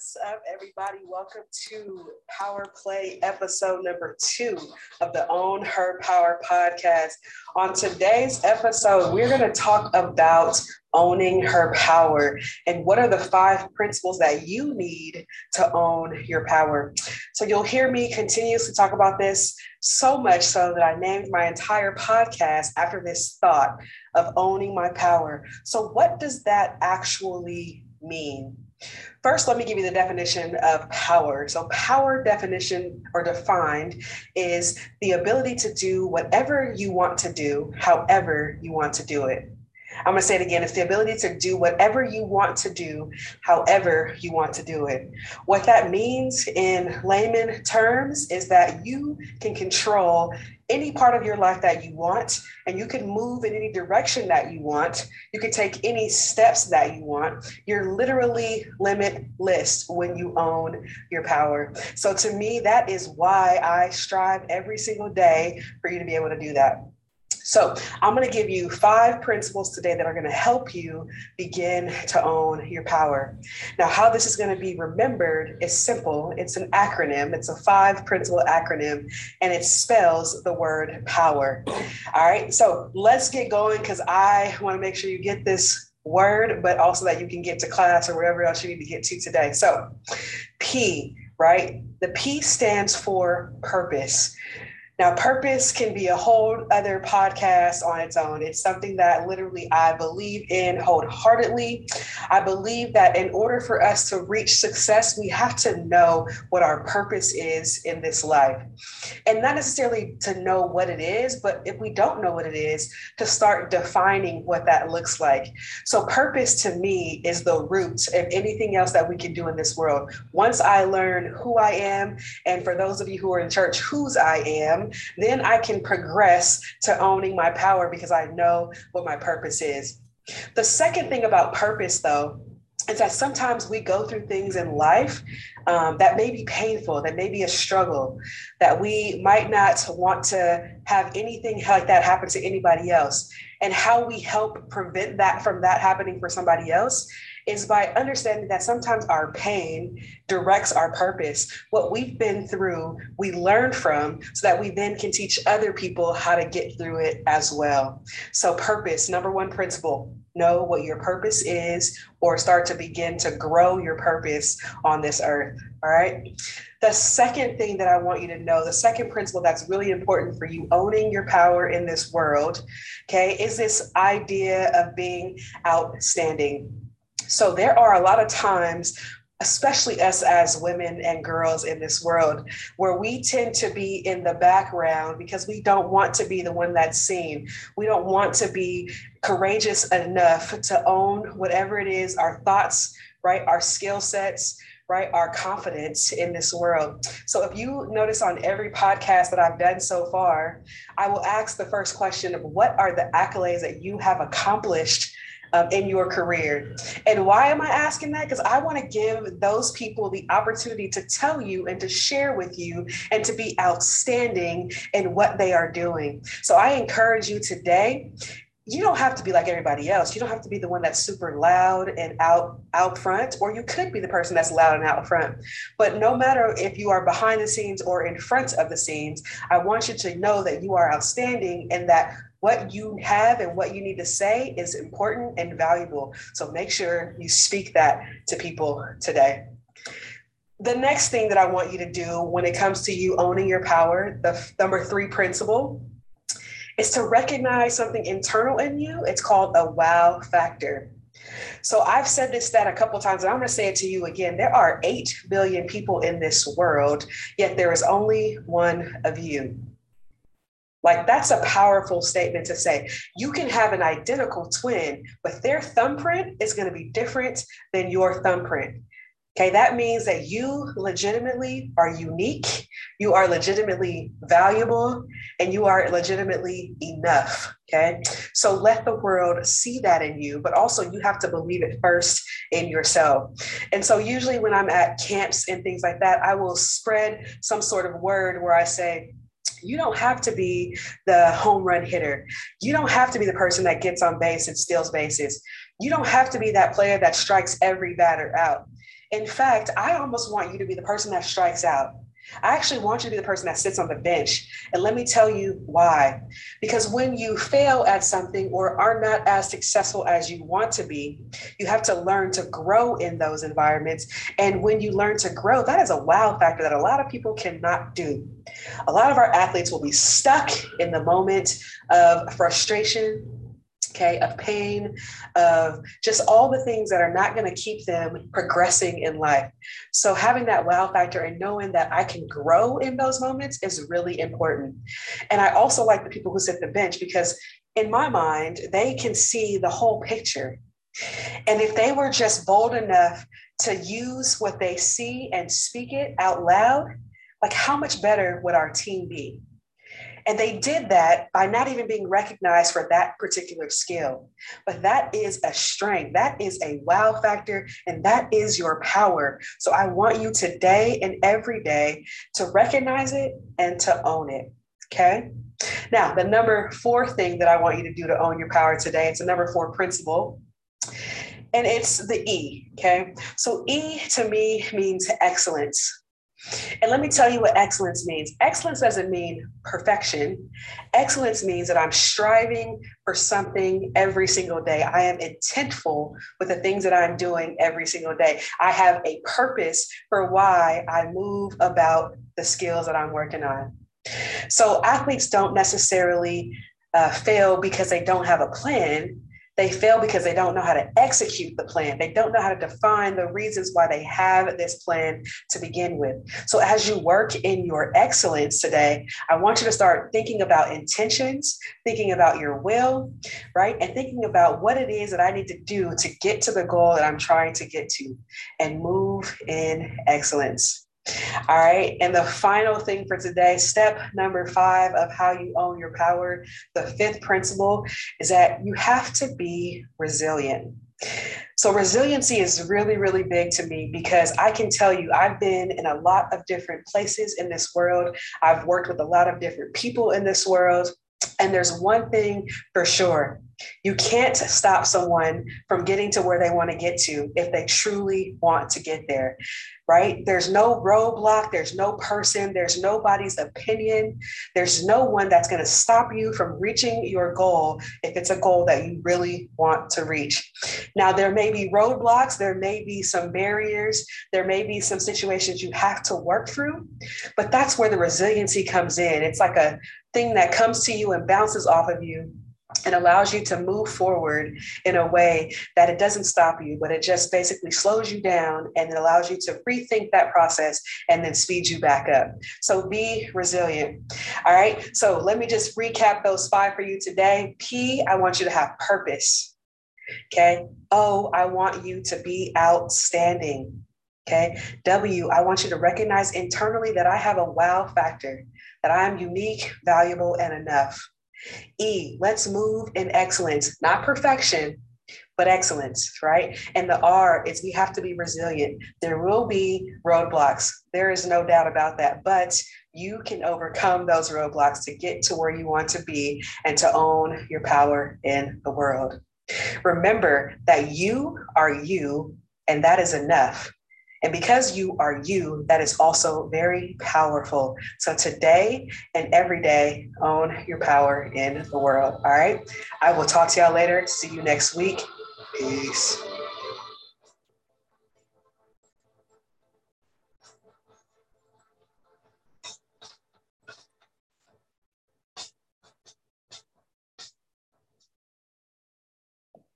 What's up, everybody? Welcome to Power Play episode number two of the Own Her Power podcast. On today's episode, we're going to talk about owning her power and what are the five principles that you need to own your power. So, you'll hear me continuously talk about this so much so that I named my entire podcast after this thought of owning my power. So, what does that actually mean? First, let me give you the definition of power. So, power definition or defined is the ability to do whatever you want to do, however you want to do it. I'm going to say it again. It's the ability to do whatever you want to do, however you want to do it. What that means in layman terms is that you can control any part of your life that you want, and you can move in any direction that you want. You can take any steps that you want. You're literally limitless when you own your power. So, to me, that is why I strive every single day for you to be able to do that. So, I'm going to give you five principles today that are going to help you begin to own your power. Now, how this is going to be remembered is simple it's an acronym, it's a five principle acronym, and it spells the word power. All right, so let's get going because I want to make sure you get this word, but also that you can get to class or wherever else you need to get to today. So, P, right? The P stands for purpose. Now, purpose can be a whole other podcast on its own. It's something that literally I believe in wholeheartedly. I believe that in order for us to reach success, we have to know what our purpose is in this life. And not necessarily to know what it is, but if we don't know what it is, to start defining what that looks like. So, purpose to me is the root of anything else that we can do in this world. Once I learn who I am, and for those of you who are in church, whose I am, then I can progress to owning my power because I know what my purpose is. The second thing about purpose, though, is that sometimes we go through things in life um, that may be painful, that may be a struggle, that we might not want to have anything like that happen to anybody else. And how we help prevent that from that happening for somebody else is by understanding that sometimes our pain directs our purpose. What we've been through, we learn from so that we then can teach other people how to get through it as well. So, purpose, number one principle know what your purpose is or start to begin to grow your purpose on this earth. All right. The second thing that I want you to know, the second principle that's really important for you owning your power in this world, okay, is this idea of being outstanding. So there are a lot of times especially us as women and girls in this world, where we tend to be in the background because we don't want to be the one that's seen. We don't want to be courageous enough to own whatever it is our thoughts, right? Our skill sets. Right, our confidence in this world. So, if you notice on every podcast that I've done so far, I will ask the first question of what are the accolades that you have accomplished um, in your career. And why am I asking that? Because I want to give those people the opportunity to tell you and to share with you and to be outstanding in what they are doing. So I encourage you today you don't have to be like everybody else. You don't have to be the one that's super loud and out out front, or you could be the person that's loud and out front. But no matter if you are behind the scenes or in front of the scenes, I want you to know that you are outstanding and that what you have and what you need to say is important and valuable. So make sure you speak that to people today. The next thing that I want you to do when it comes to you owning your power, the number three principle is to recognize something internal in you. It's called a wow factor. So I've said this stat a couple times, and I'm going to say it to you again. There are 8 billion people in this world, yet there is only one of you. Like that's a powerful statement to say. You can have an identical twin, but their thumbprint is going to be different than your thumbprint. Okay, that means that you legitimately are unique, you are legitimately valuable, and you are legitimately enough. Okay, so let the world see that in you, but also you have to believe it first in yourself. And so, usually, when I'm at camps and things like that, I will spread some sort of word where I say, you don't have to be the home run hitter. You don't have to be the person that gets on base and steals bases. You don't have to be that player that strikes every batter out. In fact, I almost want you to be the person that strikes out. I actually want you to be the person that sits on the bench. And let me tell you why. Because when you fail at something or are not as successful as you want to be, you have to learn to grow in those environments. And when you learn to grow, that is a wow factor that a lot of people cannot do. A lot of our athletes will be stuck in the moment of frustration okay, of pain, of just all the things that are not going to keep them progressing in life. So, having that wow factor and knowing that I can grow in those moments is really important. And I also like the people who sit the bench because, in my mind, they can see the whole picture. And if they were just bold enough to use what they see and speak it out loud, like how much better would our team be? And they did that by not even being recognized for that particular skill. But that is a strength, that is a wow factor, and that is your power. So I want you today and every day to recognize it and to own it. Okay. Now, the number four thing that I want you to do to own your power today, it's a number four principle. And it's the E, okay? So E to me means excellence. And let me tell you what excellence means. Excellence doesn't mean perfection. Excellence means that I'm striving for something every single day. I am intentful with the things that I'm doing every single day. I have a purpose for why I move about the skills that I'm working on. So athletes don't necessarily uh, fail because they don't have a plan they fail because they don't know how to execute the plan. They don't know how to define the reasons why they have this plan to begin with. So, as you work in your excellence today, I want you to start thinking about intentions, thinking about your will, right? And thinking about what it is that I need to do to get to the goal that I'm trying to get to and move in excellence. All right. And the final thing for today, step number five of how you own your power, the fifth principle is that you have to be resilient. So, resiliency is really, really big to me because I can tell you, I've been in a lot of different places in this world. I've worked with a lot of different people in this world. And there's one thing for sure you can't stop someone from getting to where they want to get to if they truly want to get there, right? There's no roadblock, there's no person, there's nobody's opinion, there's no one that's going to stop you from reaching your goal if it's a goal that you really want to reach. Now, there may be roadblocks, there may be some barriers, there may be some situations you have to work through, but that's where the resiliency comes in. It's like a thing that comes to you and bounces off of you and allows you to move forward in a way that it doesn't stop you, but it just basically slows you down and it allows you to rethink that process and then speed you back up. So be resilient. All right. So let me just recap those five for you today. P, I want you to have purpose. Okay. O, I want you to be outstanding. Okay. W, I want you to recognize internally that I have a wow factor, that I am unique, valuable, and enough. E, let's move in excellence, not perfection, but excellence, right? And the R is we have to be resilient. There will be roadblocks. There is no doubt about that. But you can overcome those roadblocks to get to where you want to be and to own your power in the world. Remember that you are you, and that is enough. And because you are you, that is also very powerful. So today and every day, own your power in the world. All right. I will talk to y'all later. See you next week. Peace.